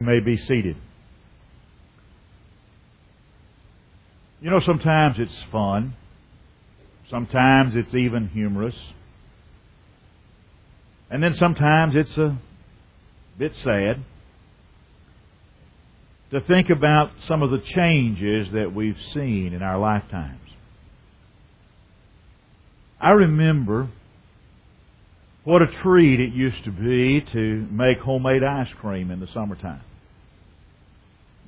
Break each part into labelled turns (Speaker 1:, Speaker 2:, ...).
Speaker 1: You may be seated. You know, sometimes it's fun. Sometimes it's even humorous. And then sometimes it's a bit sad to think about some of the changes that we've seen in our lifetimes. I remember what a treat it used to be to make homemade ice cream in the summertime.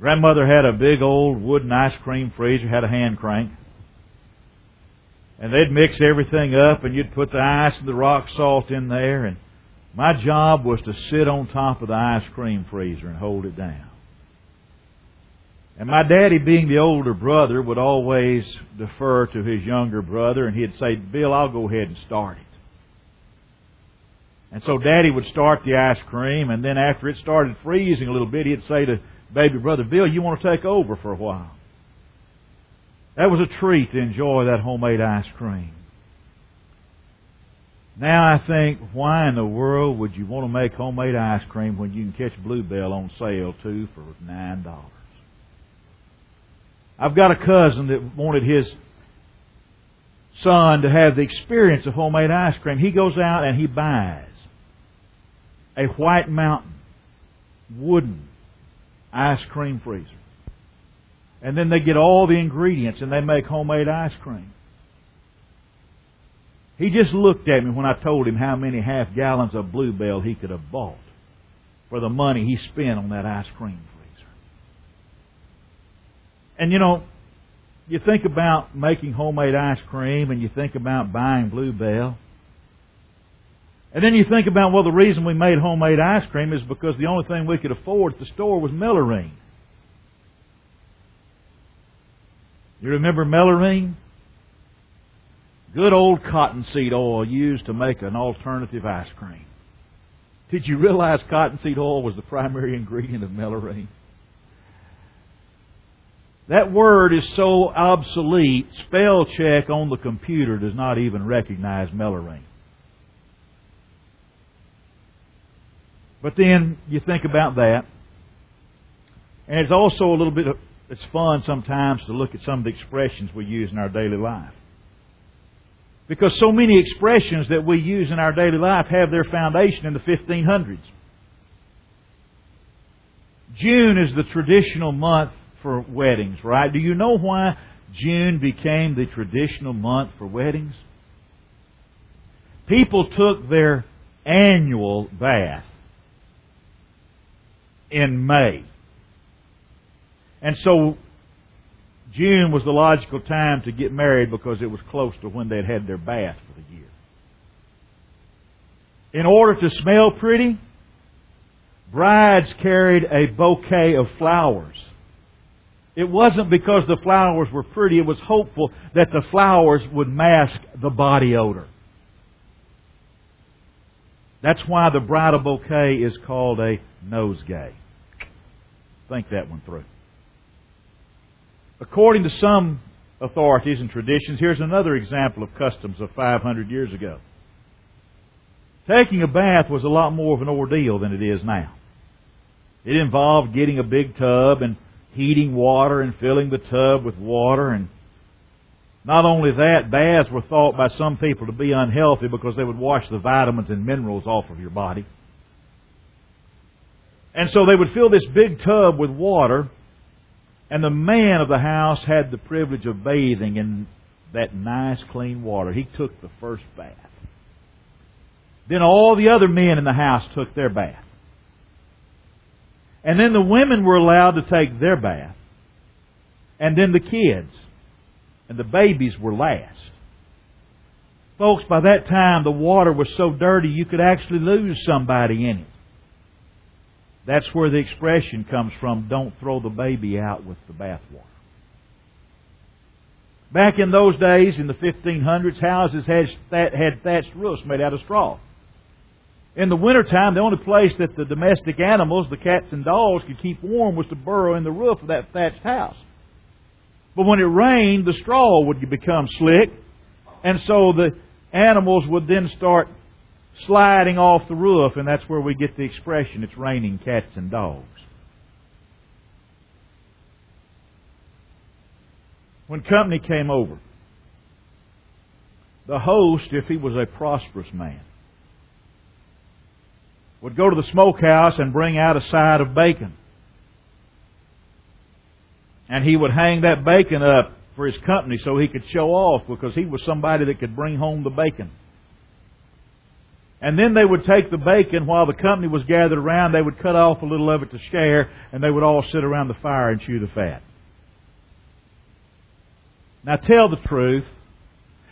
Speaker 1: Grandmother had a big old wooden ice cream freezer, had a hand crank. And they'd mix everything up and you'd put the ice and the rock salt in there and my job was to sit on top of the ice cream freezer and hold it down. And my daddy, being the older brother, would always defer to his younger brother and he'd say, Bill, I'll go ahead and start it. And so daddy would start the ice cream and then after it started freezing a little bit, he'd say to baby brother, Bill, you want to take over for a while? That was a treat to enjoy that homemade ice cream. Now I think, why in the world would you want to make homemade ice cream when you can catch Blue Bell on sale too for nine dollars? I've got a cousin that wanted his son to have the experience of homemade ice cream. He goes out and he buys a White Mountain wooden ice cream freezer. And then they get all the ingredients and they make homemade ice cream. He just looked at me when I told him how many half gallons of Blue Bell he could have bought for the money he spent on that ice cream freezer. And you know, you think about making homemade ice cream and you think about buying Blue Bell. And then you think about, well, the reason we made homemade ice cream is because the only thing we could afford at the store was Mellorine. You remember Mellorine? Good old cottonseed oil used to make an alternative ice cream. Did you realize cottonseed oil was the primary ingredient of Mellorine? That word is so obsolete, spell check on the computer does not even recognize Mellorine. But then you think about that, and it's also a little bit, of, it's fun sometimes to look at some of the expressions we use in our daily life. Because so many expressions that we use in our daily life have their foundation in the 1500s. June is the traditional month for weddings, right? Do you know why June became the traditional month for weddings? People took their annual bath in May. And so June was the logical time to get married because it was close to when they'd had their bath for the year. In order to smell pretty, brides carried a bouquet of flowers. It wasn't because the flowers were pretty, it was hopeful that the flowers would mask the body odor. That's why the bridal bouquet is called a nosegay. Think that one through. According to some authorities and traditions, here's another example of customs of 500 years ago. Taking a bath was a lot more of an ordeal than it is now. It involved getting a big tub and heating water and filling the tub with water and not only that, baths were thought by some people to be unhealthy because they would wash the vitamins and minerals off of your body. And so they would fill this big tub with water and the man of the house had the privilege of bathing in that nice clean water. He took the first bath. Then all the other men in the house took their bath. And then the women were allowed to take their bath. And then the kids. And the babies were last. Folks, by that time the water was so dirty you could actually lose somebody in it. That's where the expression comes from, don't throw the baby out with the bathwater. Back in those days, in the 1500s, houses had, had thatched roofs made out of straw. In the wintertime, the only place that the domestic animals, the cats and dogs, could keep warm was to burrow in the roof of that thatched house. But when it rained, the straw would become slick, and so the animals would then start sliding off the roof, and that's where we get the expression it's raining cats and dogs. When company came over, the host, if he was a prosperous man, would go to the smokehouse and bring out a side of bacon. And he would hang that bacon up for his company so he could show off because he was somebody that could bring home the bacon. And then they would take the bacon while the company was gathered around, they would cut off a little of it to share, and they would all sit around the fire and chew the fat. Now tell the truth.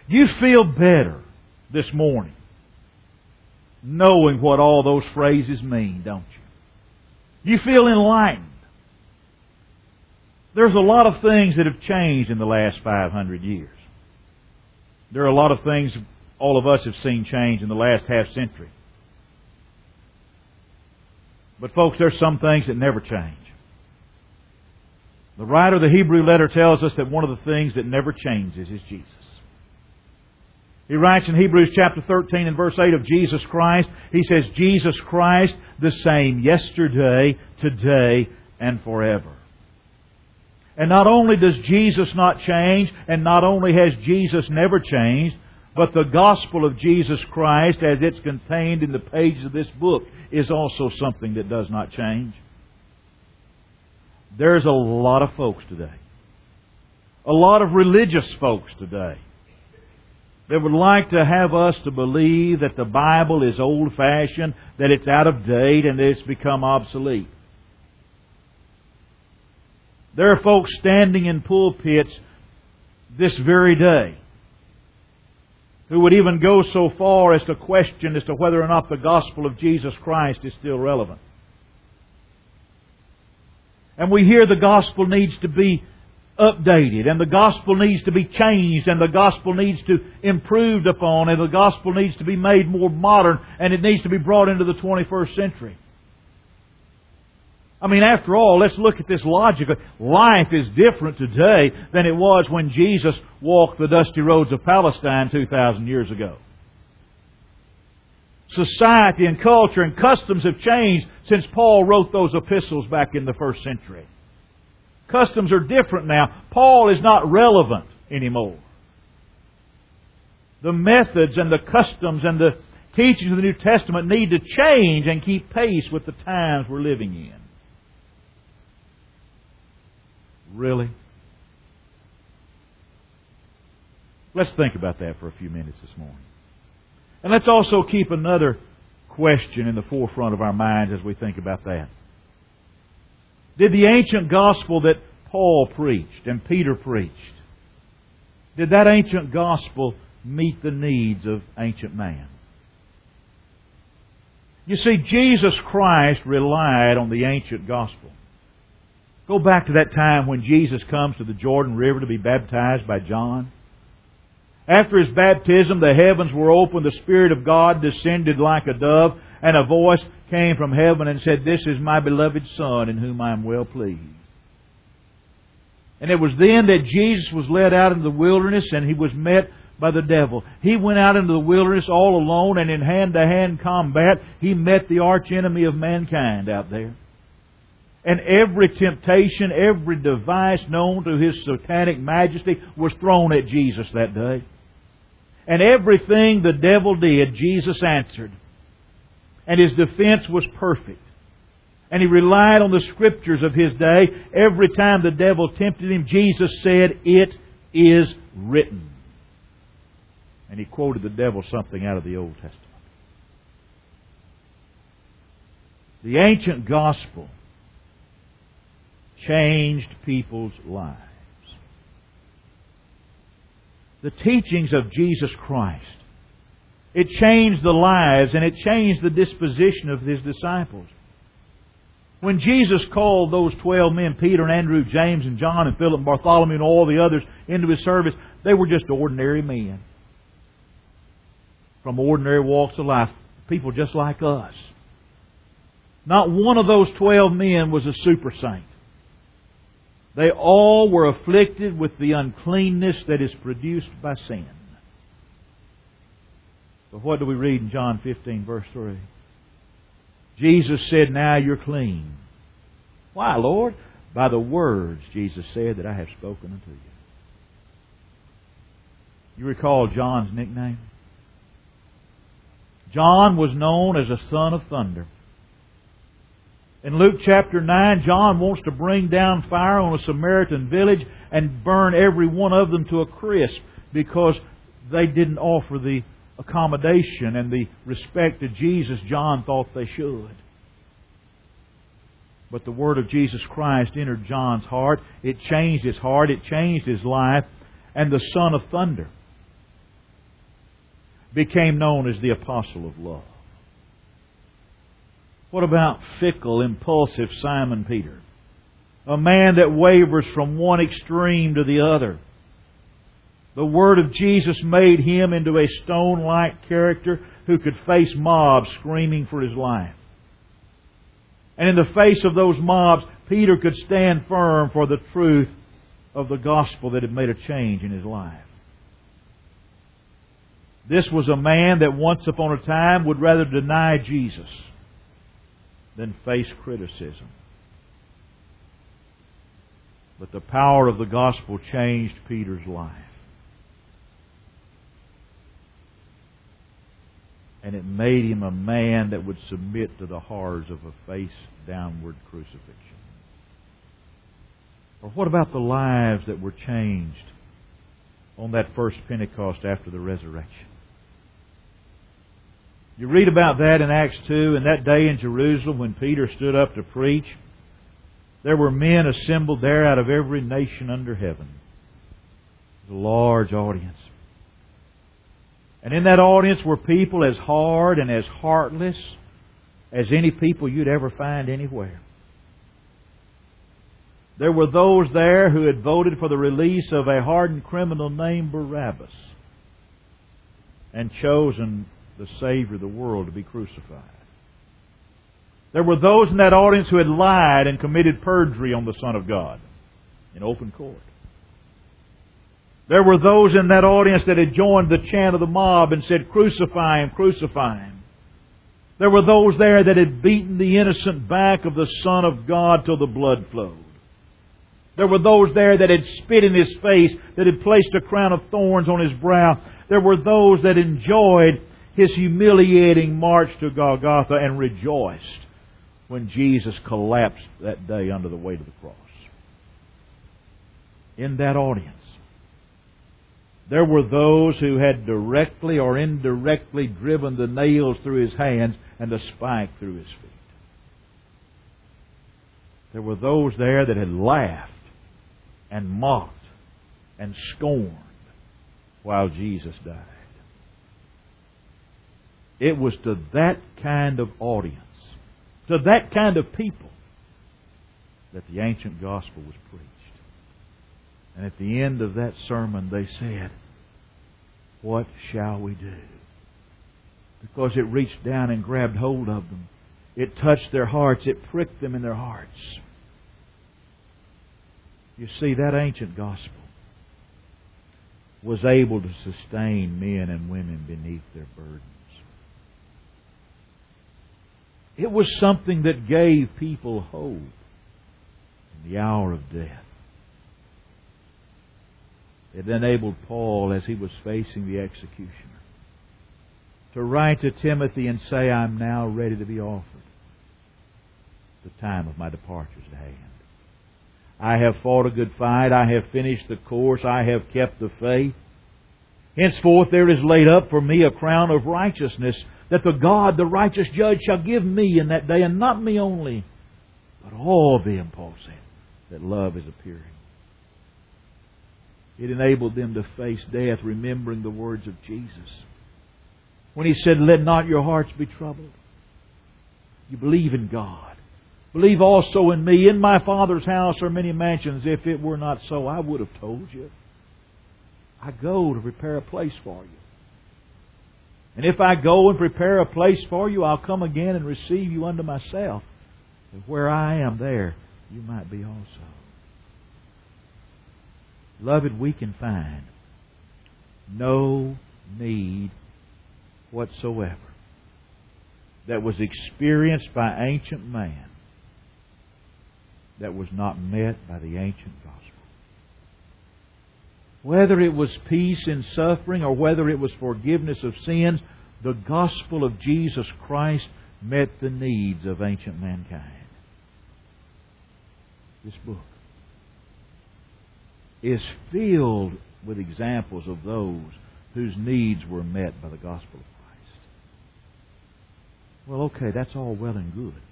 Speaker 1: You feel better this morning knowing what all those phrases mean, don't you? You feel enlightened. There's a lot of things that have changed in the last 500 years. There are a lot of things all of us have seen change in the last half century. But folks, there's some things that never change. The writer of the Hebrew letter tells us that one of the things that never changes is Jesus. He writes in Hebrews chapter 13 and verse 8 of Jesus Christ, he says, Jesus Christ the same yesterday, today, and forever. And not only does Jesus not change, and not only has Jesus never changed, but the gospel of Jesus Christ, as it's contained in the pages of this book, is also something that does not change. There's a lot of folks today, a lot of religious folks today, that would like to have us to believe that the Bible is old fashioned, that it's out of date, and that it's become obsolete. There are folks standing in pulpits this very day who would even go so far as to question as to whether or not the gospel of Jesus Christ is still relevant. And we hear the gospel needs to be updated and the gospel needs to be changed and the gospel needs to improved upon and the gospel needs to be made more modern and it needs to be brought into the 21st century. I mean, after all, let's look at this logically. Life is different today than it was when Jesus walked the dusty roads of Palestine 2,000 years ago. Society and culture and customs have changed since Paul wrote those epistles back in the first century. Customs are different now. Paul is not relevant anymore. The methods and the customs and the teachings of the New Testament need to change and keep pace with the times we're living in. Really? Let's think about that for a few minutes this morning. And let's also keep another question in the forefront of our minds as we think about that. Did the ancient gospel that Paul preached and Peter preached, did that ancient gospel meet the needs of ancient man? You see, Jesus Christ relied on the ancient gospel. Go back to that time when Jesus comes to the Jordan River to be baptized by John. After his baptism, the heavens were opened, the Spirit of God descended like a dove, and a voice came from heaven and said, This is my beloved Son in whom I am well pleased. And it was then that Jesus was led out into the wilderness and he was met by the devil. He went out into the wilderness all alone and in hand to hand combat, he met the arch enemy of mankind out there. And every temptation, every device known to his satanic majesty was thrown at Jesus that day. And everything the devil did, Jesus answered. And his defense was perfect. And he relied on the scriptures of his day. Every time the devil tempted him, Jesus said, It is written. And he quoted the devil something out of the Old Testament. The ancient gospel changed people's lives. The teachings of Jesus Christ. It changed the lives and it changed the disposition of his disciples. When Jesus called those twelve men, Peter and Andrew, James and John and Philip and Bartholomew and all the others into his service, they were just ordinary men. From ordinary walks of life. People just like us. Not one of those twelve men was a super saint. They all were afflicted with the uncleanness that is produced by sin. But what do we read in John 15, verse 3? Jesus said, Now you're clean. Why, Lord? By the words, Jesus said, that I have spoken unto you. You recall John's nickname? John was known as a son of thunder. In Luke chapter 9, John wants to bring down fire on a Samaritan village and burn every one of them to a crisp because they didn't offer the accommodation and the respect to Jesus John thought they should. But the word of Jesus Christ entered John's heart. It changed his heart. It changed his life. And the Son of Thunder became known as the Apostle of Love. What about fickle, impulsive Simon Peter? A man that wavers from one extreme to the other. The Word of Jesus made him into a stone like character who could face mobs screaming for his life. And in the face of those mobs, Peter could stand firm for the truth of the gospel that had made a change in his life. This was a man that once upon a time would rather deny Jesus than face criticism. But the power of the gospel changed Peter's life. And it made him a man that would submit to the horrors of a face downward crucifixion. Or what about the lives that were changed on that first Pentecost after the resurrection? You read about that in Acts 2, and that day in Jerusalem when Peter stood up to preach, there were men assembled there out of every nation under heaven. It was a large audience. And in that audience were people as hard and as heartless as any people you'd ever find anywhere. There were those there who had voted for the release of a hardened criminal named Barabbas and chosen the Savior of the world to be crucified. There were those in that audience who had lied and committed perjury on the Son of God in open court. There were those in that audience that had joined the chant of the mob and said, Crucify him, crucify him. There were those there that had beaten the innocent back of the Son of God till the blood flowed. There were those there that had spit in his face, that had placed a crown of thorns on his brow. There were those that enjoyed his humiliating march to Golgotha and rejoiced when Jesus collapsed that day under the weight of the cross. In that audience, there were those who had directly or indirectly driven the nails through his hands and the spike through his feet. There were those there that had laughed and mocked and scorned while Jesus died. It was to that kind of audience, to that kind of people, that the ancient gospel was preached. And at the end of that sermon, they said, What shall we do? Because it reached down and grabbed hold of them. It touched their hearts. It pricked them in their hearts. You see, that ancient gospel was able to sustain men and women beneath their burdens. It was something that gave people hope in the hour of death. It enabled Paul, as he was facing the executioner, to write to Timothy and say, I'm now ready to be offered. The time of my departure is at hand. I have fought a good fight. I have finished the course. I have kept the faith. Henceforth there is laid up for me a crown of righteousness that the God, the righteous judge, shall give me in that day, and not me only, but all them, Paul said, that love is appearing. It enabled them to face death, remembering the words of Jesus. When he said, Let not your hearts be troubled. You believe in God. Believe also in me. In my Father's house are many mansions. If it were not so, I would have told you. I go to prepare a place for you. And if I go and prepare a place for you, I'll come again and receive you unto myself. And where I am, there you might be also. Beloved, we can find no need whatsoever that was experienced by ancient man that was not met by the ancient gospel. Whether it was peace in suffering or whether it was forgiveness of sins, the gospel of Jesus Christ met the needs of ancient mankind. This book is filled with examples of those whose needs were met by the gospel of Christ. Well, okay, that's all well and good.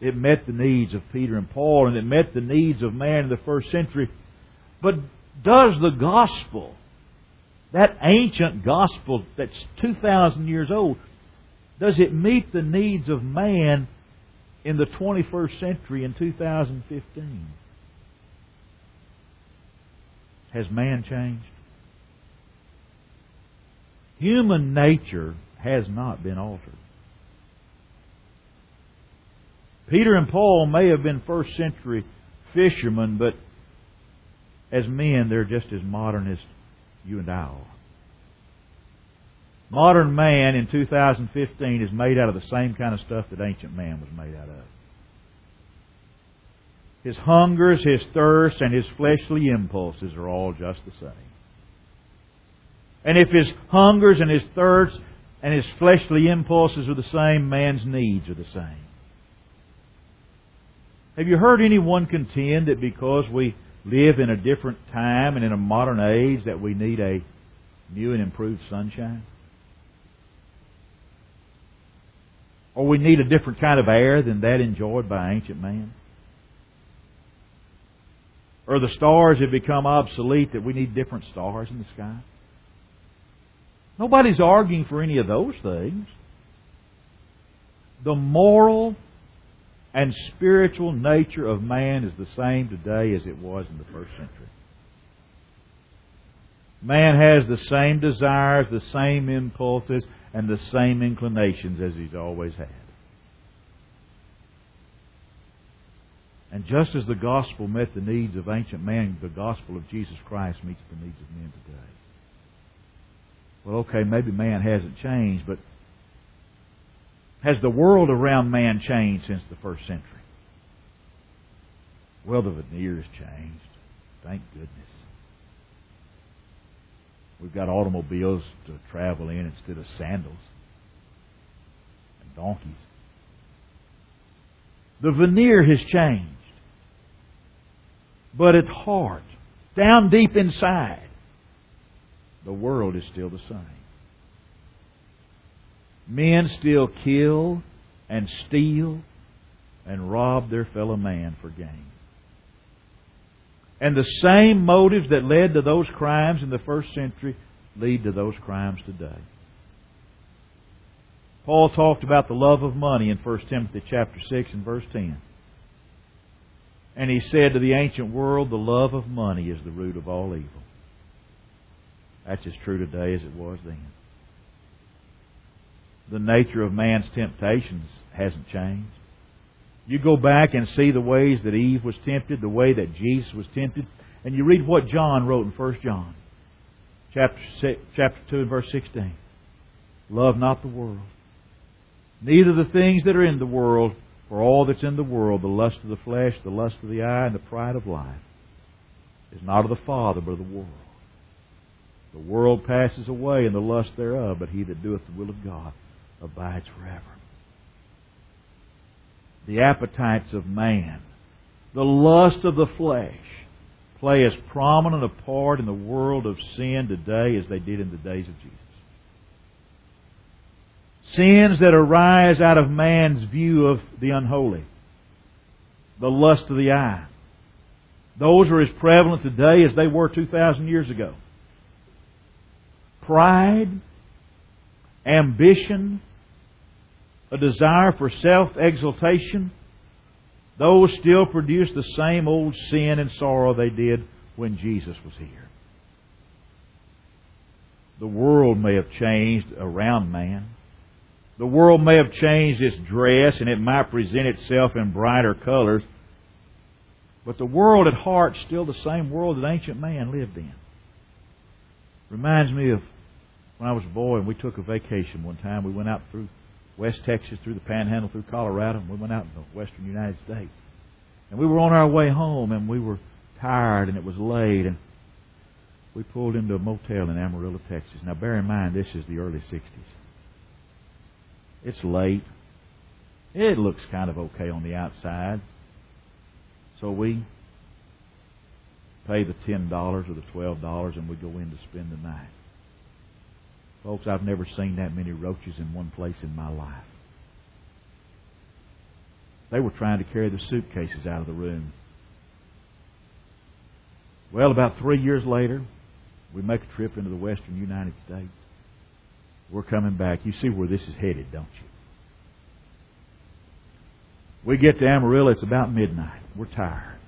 Speaker 1: It met the needs of Peter and Paul, and it met the needs of man in the first century. But does the gospel, that ancient gospel that's 2,000 years old, does it meet the needs of man in the 21st century in 2015? Has man changed? Human nature has not been altered. Peter and Paul may have been first century fishermen, but as men, they're just as modern as you and I are. Modern man in 2015 is made out of the same kind of stuff that ancient man was made out of. His hungers, his thirsts, and his fleshly impulses are all just the same. And if his hungers and his thirsts and his fleshly impulses are the same, man's needs are the same. Have you heard anyone contend that because we live in a different time and in a modern age that we need a new and improved sunshine? Or we need a different kind of air than that enjoyed by ancient man? Or the stars have become obsolete that we need different stars in the sky? Nobody's arguing for any of those things. The moral and spiritual nature of man is the same today as it was in the first century. Man has the same desires, the same impulses, and the same inclinations as he's always had. And just as the gospel met the needs of ancient man, the gospel of Jesus Christ meets the needs of men today. Well, okay, maybe man hasn't changed, but has the world around man changed since the first century? Well, the veneer has changed. Thank goodness. We've got automobiles to travel in instead of sandals and donkeys. The veneer has changed. But at heart, down deep inside, the world is still the same. Men still kill and steal and rob their fellow man for gain. And the same motives that led to those crimes in the first century lead to those crimes today. Paul talked about the love of money in 1 Timothy chapter 6 and verse 10. And he said to the ancient world, the love of money is the root of all evil. That's as true today as it was then. The nature of man's temptations hasn't changed. You go back and see the ways that Eve was tempted, the way that Jesus was tempted, and you read what John wrote in 1 John, chapter, 6, chapter 2 and verse 16. Love not the world, neither the things that are in the world, for all that's in the world, the lust of the flesh, the lust of the eye, and the pride of life, is not of the Father, but of the world. The world passes away, and the lust thereof, but he that doeth the will of God abides forever. The appetites of man, the lust of the flesh, play as prominent a part in the world of sin today as they did in the days of Jesus. Sins that arise out of man's view of the unholy. The lust of the eye. Those are as prevalent today as they were 2,000 years ago. Pride, ambition, a desire for self-exaltation, those still produce the same old sin and sorrow they did when Jesus was here. The world may have changed around man. The world may have changed its dress and it might present itself in brighter colors. But the world at heart is still the same world that ancient man lived in. Reminds me of when I was a boy and we took a vacation one time. We went out through West Texas, through the Panhandle, through Colorado, and we went out in the western United States. And we were on our way home and we were tired and it was late and we pulled into a motel in Amarillo, Texas. Now, bear in mind, this is the early 60s. It's late. It looks kind of okay on the outside. So we pay the $10 or the $12 and we go in to spend the night. Folks, I've never seen that many roaches in one place in my life. They were trying to carry the suitcases out of the room. Well, about three years later, we make a trip into the western United States. We're coming back. You see where this is headed, don't you? We get to Amarillo, it's about midnight. We're tired.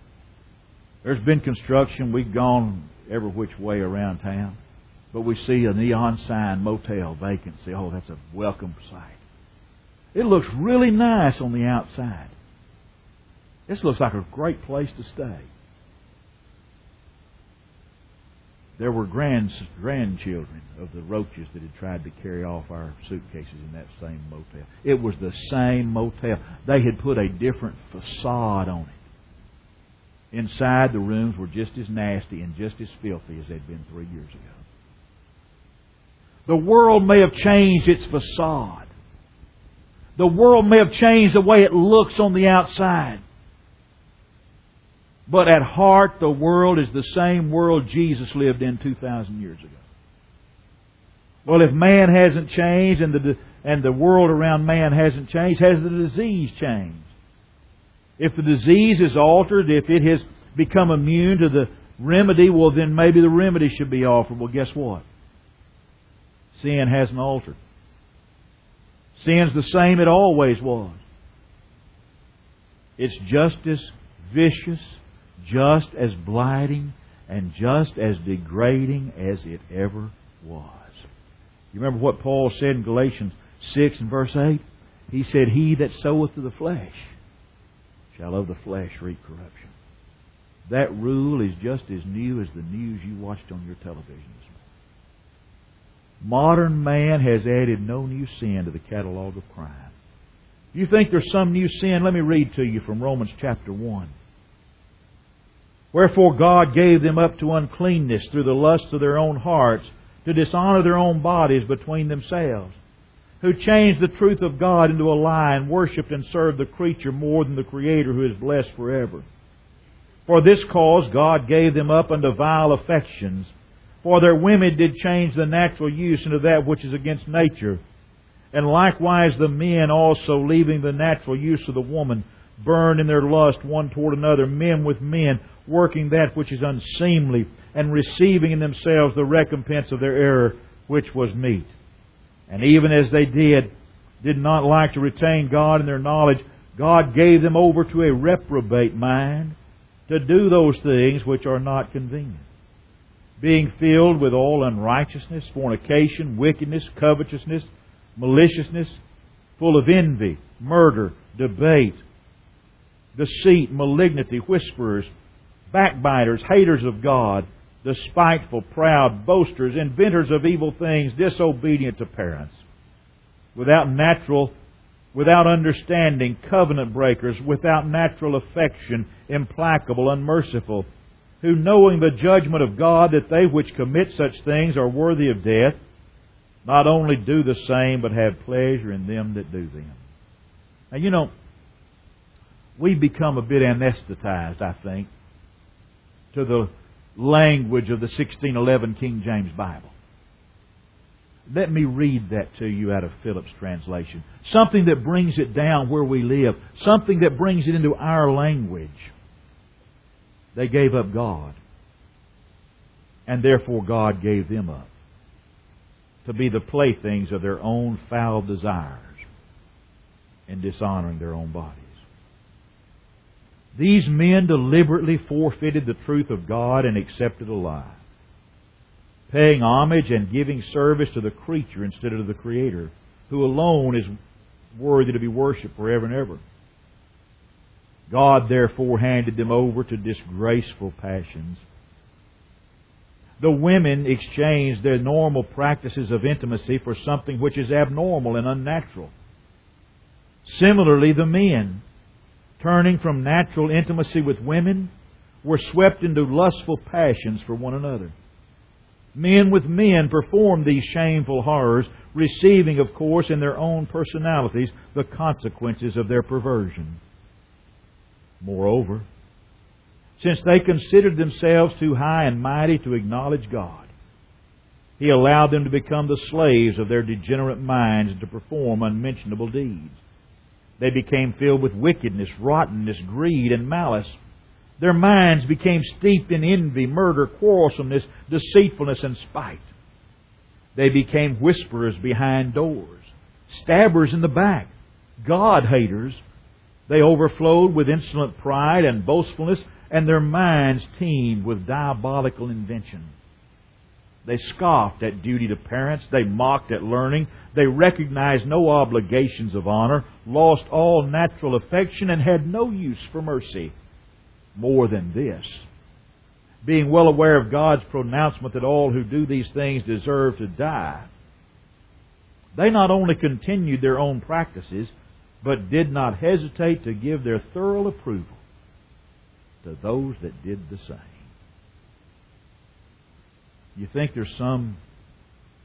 Speaker 1: There's been construction. We've gone every which way around town. But we see a neon sign, motel, vacancy. Oh, that's a welcome sight. It looks really nice on the outside. This looks like a great place to stay. There were grand, grandchildren of the roaches that had tried to carry off our suitcases in that same motel. It was the same motel. They had put a different facade on it. Inside, the rooms were just as nasty and just as filthy as they'd been three years ago. The world may have changed its facade. The world may have changed the way it looks on the outside. But at heart, the world is the same world Jesus lived in 2,000 years ago. Well, if man hasn't changed and the, and the world around man hasn't changed, has the disease changed? If the disease is altered, if it has become immune to the remedy, well, then maybe the remedy should be offered. Well, guess what? Sin hasn't altered. Sin's the same it always was. It's just as vicious just as blighting and just as degrading as it ever was. You remember what Paul said in Galatians 6 and verse 8? He said, He that soweth to the flesh shall of the flesh reap corruption. That rule is just as new as the news you watched on your television. Modern man has added no new sin to the catalog of crime. You think there's some new sin? Let me read to you from Romans chapter 1. Wherefore God gave them up to uncleanness through the lusts of their own hearts, to dishonor their own bodies between themselves, who changed the truth of God into a lie, and worshipped and served the creature more than the Creator who is blessed forever. For this cause God gave them up unto vile affections, for their women did change the natural use into that which is against nature. And likewise the men also, leaving the natural use of the woman, burned in their lust one toward another, men with men, working that which is unseemly, and receiving in themselves the recompense of their error, which was meat. And even as they did, did not like to retain God in their knowledge, God gave them over to a reprobate mind to do those things which are not convenient. Being filled with all unrighteousness, fornication, wickedness, covetousness, maliciousness, full of envy, murder, debate, deceit, malignity, whisperers, backbiters, haters of God, despiteful, proud, boasters, inventors of evil things, disobedient to parents, without natural, without understanding, covenant breakers, without natural affection, implacable, unmerciful, who knowing the judgment of God that they which commit such things are worthy of death, not only do the same, but have pleasure in them that do them. Now, you know, we've become a bit anesthetized, I think, to the language of the 1611 King James Bible. Let me read that to you out of Phillips' translation. Something that brings it down where we live. Something that brings it into our language. They gave up God. And therefore God gave them up. To be the playthings of their own foul desires and dishonoring their own bodies. These men deliberately forfeited the truth of God and accepted a lie, paying homage and giving service to the creature instead of the Creator, who alone is worthy to be worshipped forever and ever. God therefore handed them over to disgraceful passions. The women exchanged their normal practices of intimacy for something which is abnormal and unnatural. Similarly, the men turning from natural intimacy with women, were swept into lustful passions for one another. Men with men performed these shameful horrors, receiving, of course, in their own personalities the consequences of their perversion. Moreover, since they considered themselves too high and mighty to acknowledge God, He allowed them to become the slaves of their degenerate minds and to perform unmentionable deeds. They became filled with wickedness, rottenness, greed, and malice. Their minds became steeped in envy, murder, quarrelsomeness, deceitfulness, and spite. They became whisperers behind doors, stabbers in the back, God haters. They overflowed with insolent pride and boastfulness, and their minds teemed with diabolical invention. They scoffed at duty to parents. They mocked at learning. They recognized no obligations of honor, lost all natural affection, and had no use for mercy more than this. Being well aware of God's pronouncement that all who do these things deserve to die, they not only continued their own practices, but did not hesitate to give their thorough approval to those that did the same. You think there's some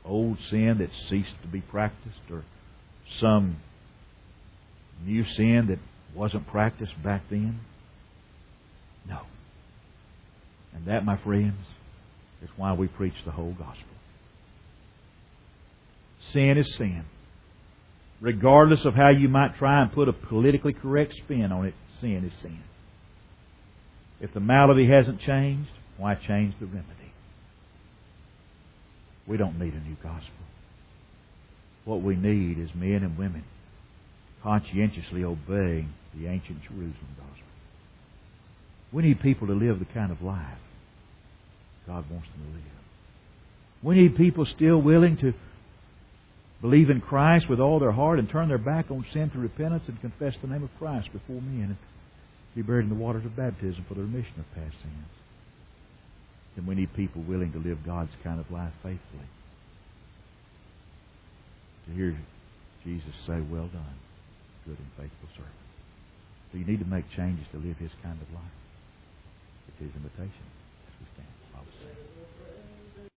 Speaker 1: old sin that ceased to be practiced or some new sin that wasn't practiced back then? No. And that, my friends, is why we preach the whole gospel. Sin is sin. Regardless of how you might try and put a politically correct spin on it, sin is sin. If the malady hasn't changed, why change the remedy? We don't need a new gospel. What we need is men and women conscientiously obeying the ancient Jerusalem gospel. We need people to live the kind of life God wants them to live. We need people still willing to believe in Christ with all their heart and turn their back on sin through repentance and confess the name of Christ before men and be buried in the waters of baptism for the remission of past sins. Then we need people willing to live God's kind of life faithfully. To hear Jesus say, Well done, good and faithful servant. So you need to make changes to live His kind of life. It's His invitation.